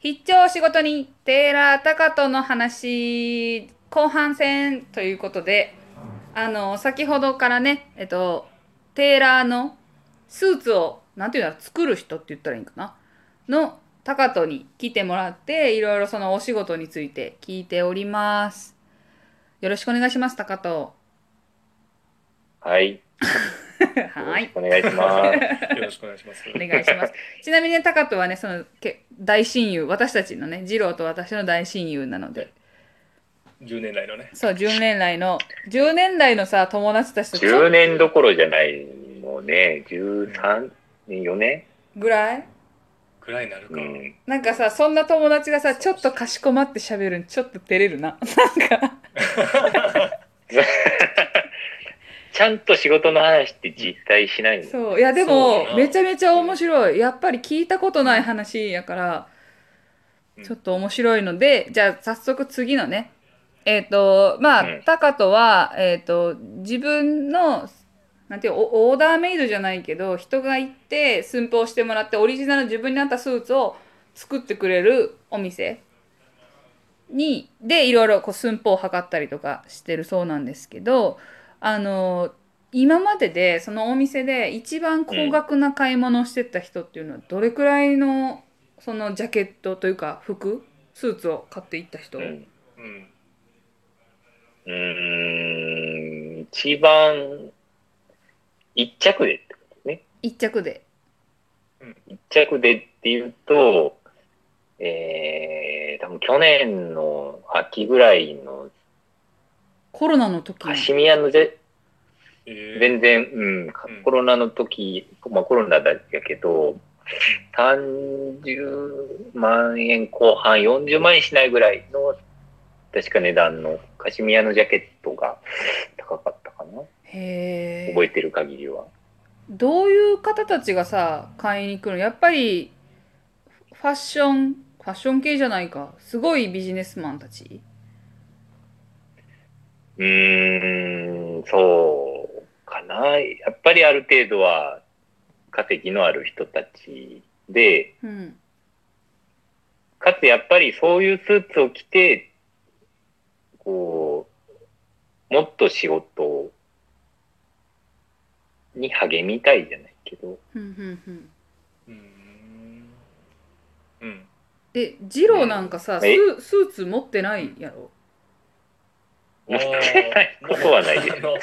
必聴仕事にテーラー高人の話後半戦ということであの先ほどからねえっとテーラーのスーツをなんていうの作る人って言ったらいいんかな？の高人に来てもらっていろいろそのお仕事について聞いております。よろしくお願いします高人。はい。はいお願いします。よろしくお願いします。お願いします。ちなみにね、タカトはね、そのけ大親友、私たちのね、二郎と私の大親友なので、10年来のね。そう、10年来の、10年来のさ、友達たちとちょ10年どころじゃないもうね、13年、4年ぐらい？くらいになるか。うん。なんかさ、そんな友達がさ、ちょっとかしこまって喋るの、ちょっと照れるな。なんか、ちゃんと仕事の話って実際しないの？そう、いや、でもめちゃめちゃ面白い。やっぱり聞いたことない話やから、うん。ちょっと面白いので、じゃあ早速次のね、えっ、と、まあ、うん。タカトは、えっ、と、自分の、なんていうおオーダーメイドじゃないけど、人が行って寸法してもらって、オリジナル自分に合ったスーツを作ってくれるお店に、で、いろいろこう寸法を測ったりとかしてるそうなんですけど、あの、今まででそのお店で一番高額な買い物をしてた人っていうのはどれくらいのそのジャケットというか服スーツを買っていった人、うん。うん。うーん、一番、一着でってことね。一着で一着でっていうと、えー、多分去年の秋ぐらいのコロナの時カシミヤのぜえー。全然、うん、コロナの時、まあコロナだけど、30万円後半、40万円しないぐらいの、確か値段のカシミヤのジャケットが高かったかな。へえ覚えてる限りは。どういう方たちがさ買いに来るの？やっぱりファッションファッション系じゃないか。すごいビジネスマンたち？うーん、そうかな。やっぱりある程度は稼ぎのある人たちで、うんかつやっぱりそういうスーツを着て、こう、もっと仕事に励みたいじゃないけど、ふんうーん。うん。えジローなんかさ、スえースーツ持ってないやろ？持ってないことはないですあ。の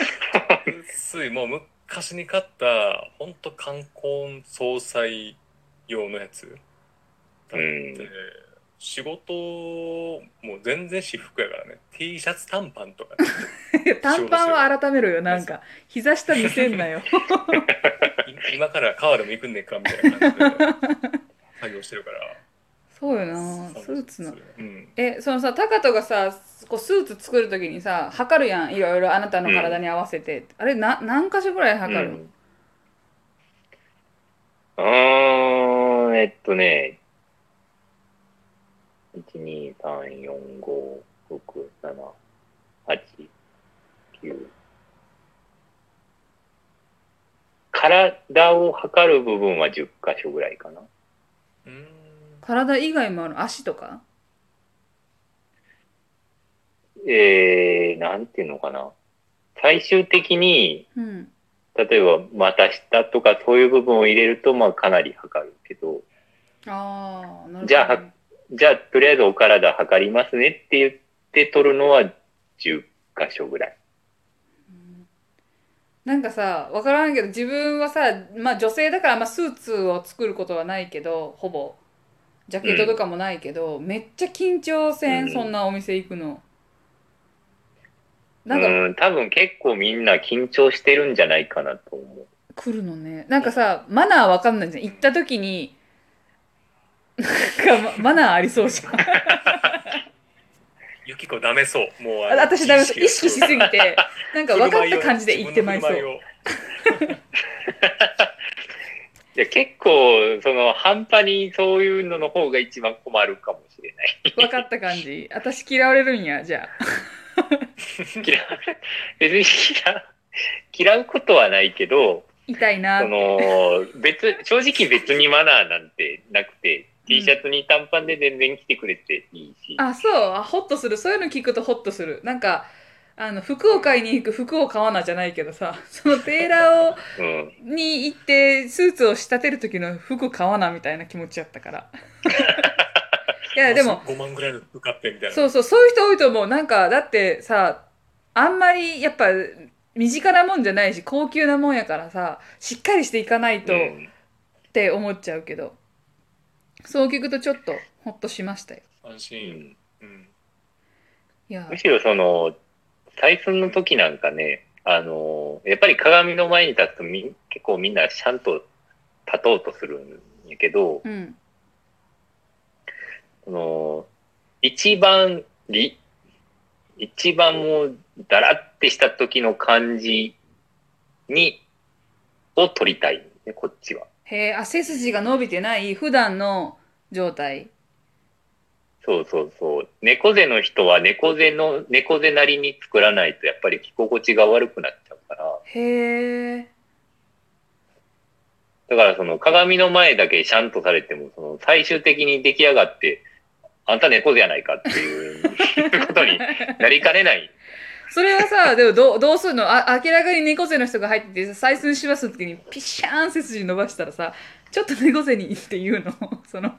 ついもう昔に買った、ほんと冠婚総裁用のやつ。だって、うん仕事、もう全然私服やからね。T シャツ短パンとか、短パンは改めろよなんか膝下見せんなよ い今から川でも行くんねんかみたいな感じで 作業してるから。そうよな。スーツの。うん。えそのさタカトがさこうスーツ作る時にさ測るやん。いろいろあなたの体に合わせて、あれな何箇所ぐらい測るの、うん。うーん、えっとね、1、2、3、4、5、6、7、8、9。体を測る部分は10箇所ぐらいかな。うーん。体以外もある。足とか？えー、なんていうのかな。最終的に、うん。例えば股下とかそういう部分を入れると、まあかなり測るけど、ああなるほどね。じゃあじゃあ、とりあえずお体測りますねって言って取るのは10箇所ぐらい。なんかさ分からんけど自分はさまあ女性だから、まあ、スーツを作ることはないけどほぼジャケットとかもないけど、めっちゃ緊張せん、うん。そんなお店行くの。なんかうん、多分結構みんな緊張してるんじゃないかなと思う。来るのね。なんかさマナーわかんないじゃん。行った時になんかママナーありそうじゃん。ゆきこダメそう。もうあ私ダメそう。意識しすぎて。なんか分かった感じで言ってまいそういや結構、その、半端にそういうのの方が一番困るかもしれない。分かった感じ。私嫌われるんやじゃあ。嫌う別に嫌う、ことはないけど、痛いな。っそての、別、正直別にマナーなんてなくて、T シャツに短パンで全然着てくれていいし。あそう。あホッとする。そういうの聞くとホッとする。なんかあの服を買いに行く服を買わなじゃないけどさそのテーラーをうん。に行ってスーツを仕立てる時の服買わなみたいな気持ちやったからいやでも5万ぐらいの服買ってみたいな。そうそうそういう人多いと思うなんかだってさあんまりやっぱ身近なもんじゃないし高級なもんやからさしっかりしていかないとっうんて思っちゃうけど、そう聞くとちょっとホッとしましたよう安心。んうん。いやむしろその、採寸の時なんかね、あの、やっぱり鏡の前に立つとみ結構みんなちゃんと立とうとするんやけど、うん。その、一番り、一番もう、だらってした時の感じに、を撮りたい、ね、こっちは。へえあ背筋が伸びてない普段の状態そうそうそう。猫背の人は猫背の、猫背なりに作らないとやっぱり着心地が悪くなっちゃうから。へえだからその鏡の前だけシャンとされても、その最終的に出来上がって、あんた猫背やないかっていうことになりかねない。それはさでもどうどうするの？あ明らかに猫背の人が入ってて採寸しますって時にピシャーン背筋伸ばしたらさちょっと猫背にっていうの？その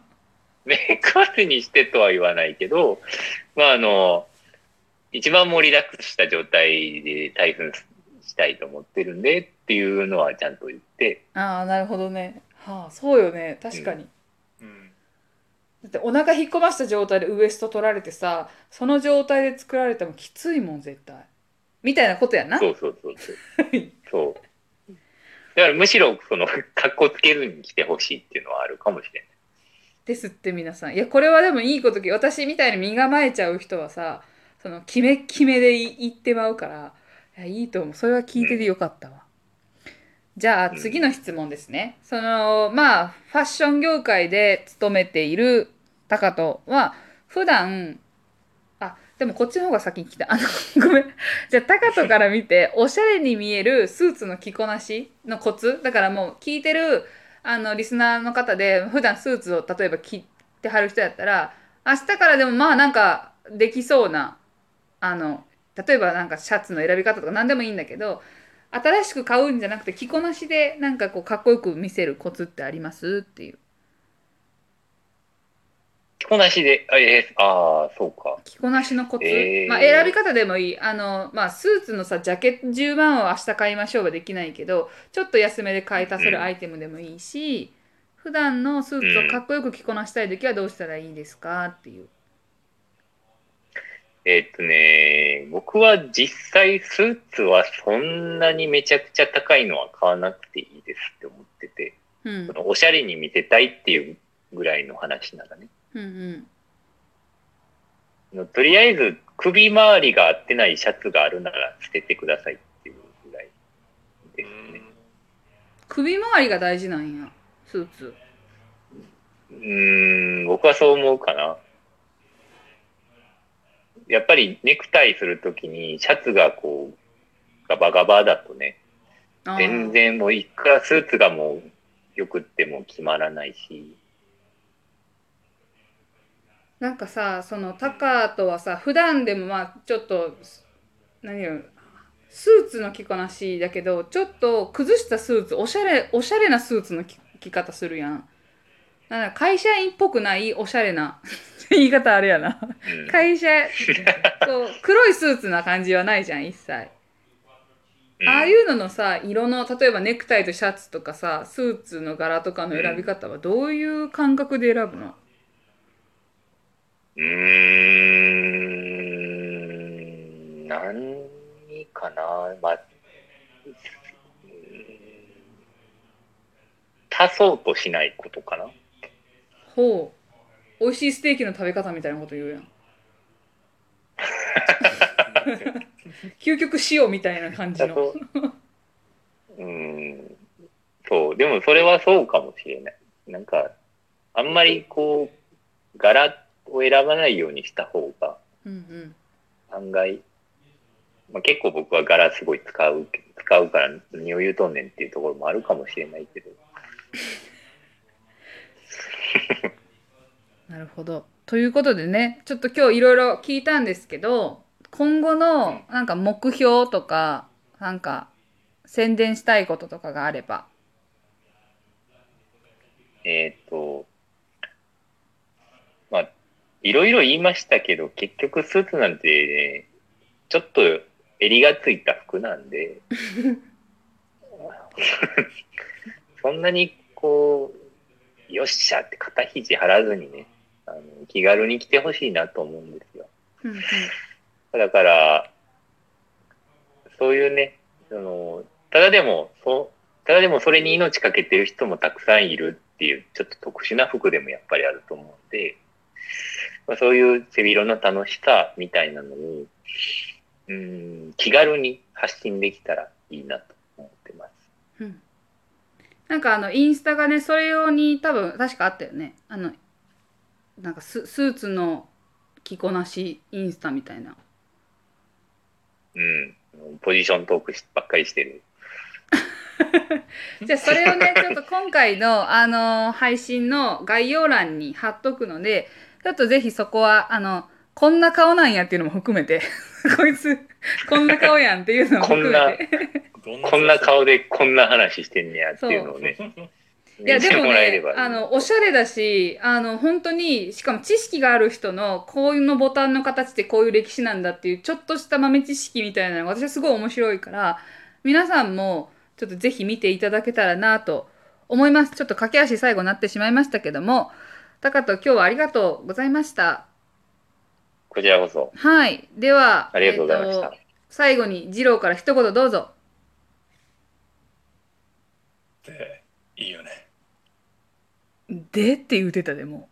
猫背にしてとは言わないけど、まああの、一番もうリラックスした状態で対戦したいと思ってるんでっていうのはちゃんと言って、ああなるほどねはあそうよね確かに、うん。だってお腹引っ込ました状態でウエスト取られてさその状態で作られてもきついもん絶対みたいなことやなそうそうそうそう。そう。だからむしろその、格好つけずに来てほしいっていうのはあるかもしれない。ですって皆さん。いやこれはでもいいこと私みたいに身構えちゃう人はさその決め決めで言ってまうからいやいいと思う。それは聞いててよかったわ、じゃあ次の質問ですね。そのまあファッション業界で勤めている高人は普段あでもこっちの方が先に来た。あの ごめん。じゃあ高人から見ておしゃれに見えるスーツの着こなしのコツ。だからもう聞いてるあのリスナーの方で普段スーツを例えば着てはる人やったら明日からでもまあなんかできそうなあの例えばなんかシャツの選び方とか何でもいいんだけど新しく買うんじゃなくて着こなしでなんかこうかっこよく見せるコツってあります？っていう。着こなしで、あ、えーあー、そうか。着こなしのコツ、えー。まあ選び方でもいい。あのまあスーツのさジャケット10万を明日買いましょうはできないけどちょっと安めで買い足せるアイテムでもいいし、普段のスーツをかっこよく着こなしたい時はどうしたらいいですかっていう。えーっとね、僕は実際スーツはそんなにめちゃくちゃ高いのは買わなくていいですって思ってて、うん。そのおしゃれに見せたいっていうぐらいの話ならね。うんうんのとりあえず首周りが合ってないシャツがあるなら捨ててくださいっていうぐらいですね。首周りが大事なんやスーツうーん、僕はそう思うかな。やっぱりネクタイするときにシャツがこう、ガバガバだとね、全然もういくらスーツがもうよくっても決まらないし、なんかさそのタカとはさ普段でもまあちょっと何よスーツの着こなしだけどちょっと崩したスーツおしゃれおしゃれなスーツの着着方するやん。なんか会社員っぽくないおしゃれな 言い方あれやな。うん、会社こう黒いスーツな感じはないじゃん一切。うん。ああいうののさ色の例えばネクタイとシャツとかさスーツの柄とかの選び方はどういう感覚で選ぶの？うーん、何かな、まあ、足そうとしないことかな。ほう。美味しいステーキの食べ方みたいなこと言うやん。究極塩みたいな感じの。うん、そう、でもそれはそうかもしれない。なんか、あんまりこう、柄を選ばないようにした方が、うんうん案外、まあ、結構僕は柄すごい使う、使うから何を言うとんねんっていうところもあるかもしれないけど。なるほど。ということでね、ちょっと今日いろいろ聞いたんですけど、今後のなんか目標とか、なんか宣伝したいこととかがあれば。えっ、と、まあ、いろいろ言いましたけど、結局スーツなんて、ね、ちょっと襟がついた服なんで、そんなにこう、よっしゃって肩肘張らずにね、あの気軽に来てほしいなと思うんですよ。だから、そういうね、その、ただでも、そう、ただでもそれに命かけてる人もたくさんいるっていう、ちょっと特殊な服でもやっぱりあると思うんで、まあ、そういう背広の楽しさみたいなのを、うん、気軽に発信できたらいいなと思ってます。うんなんかあのインスタがねそれ用に多分確かあったよねあのなんかススーツの着こなしインスタみたいなうん。ポジショントークしばっかりしてる。じゃあそれをね ちょっと今回のあの配信の概要欄に貼っとくのでちょっとぜひそこはあのこんな顔なんやっていうのも含めて こいつこんな顔やんっていうのも含めてこんな顔でこんな話してんねやっていうのをね、いやでも見てもらえれね。あのおしゃれだしあの本当にしかも知識がある人のこういうのボタンの形ってこういう歴史なんだっていうちょっとした豆知識みたいなのが私はすごい面白いから皆さんもちょっとぜひ見ていただけたらなと思います。ちょっと駆け足最後になってしまいましたけども。タカト今日はありがとうございました。こちらこそ、はい。ではありがとうございました。えーと最後に二郎から一言どうぞ。でいいよね。でって言うてたでも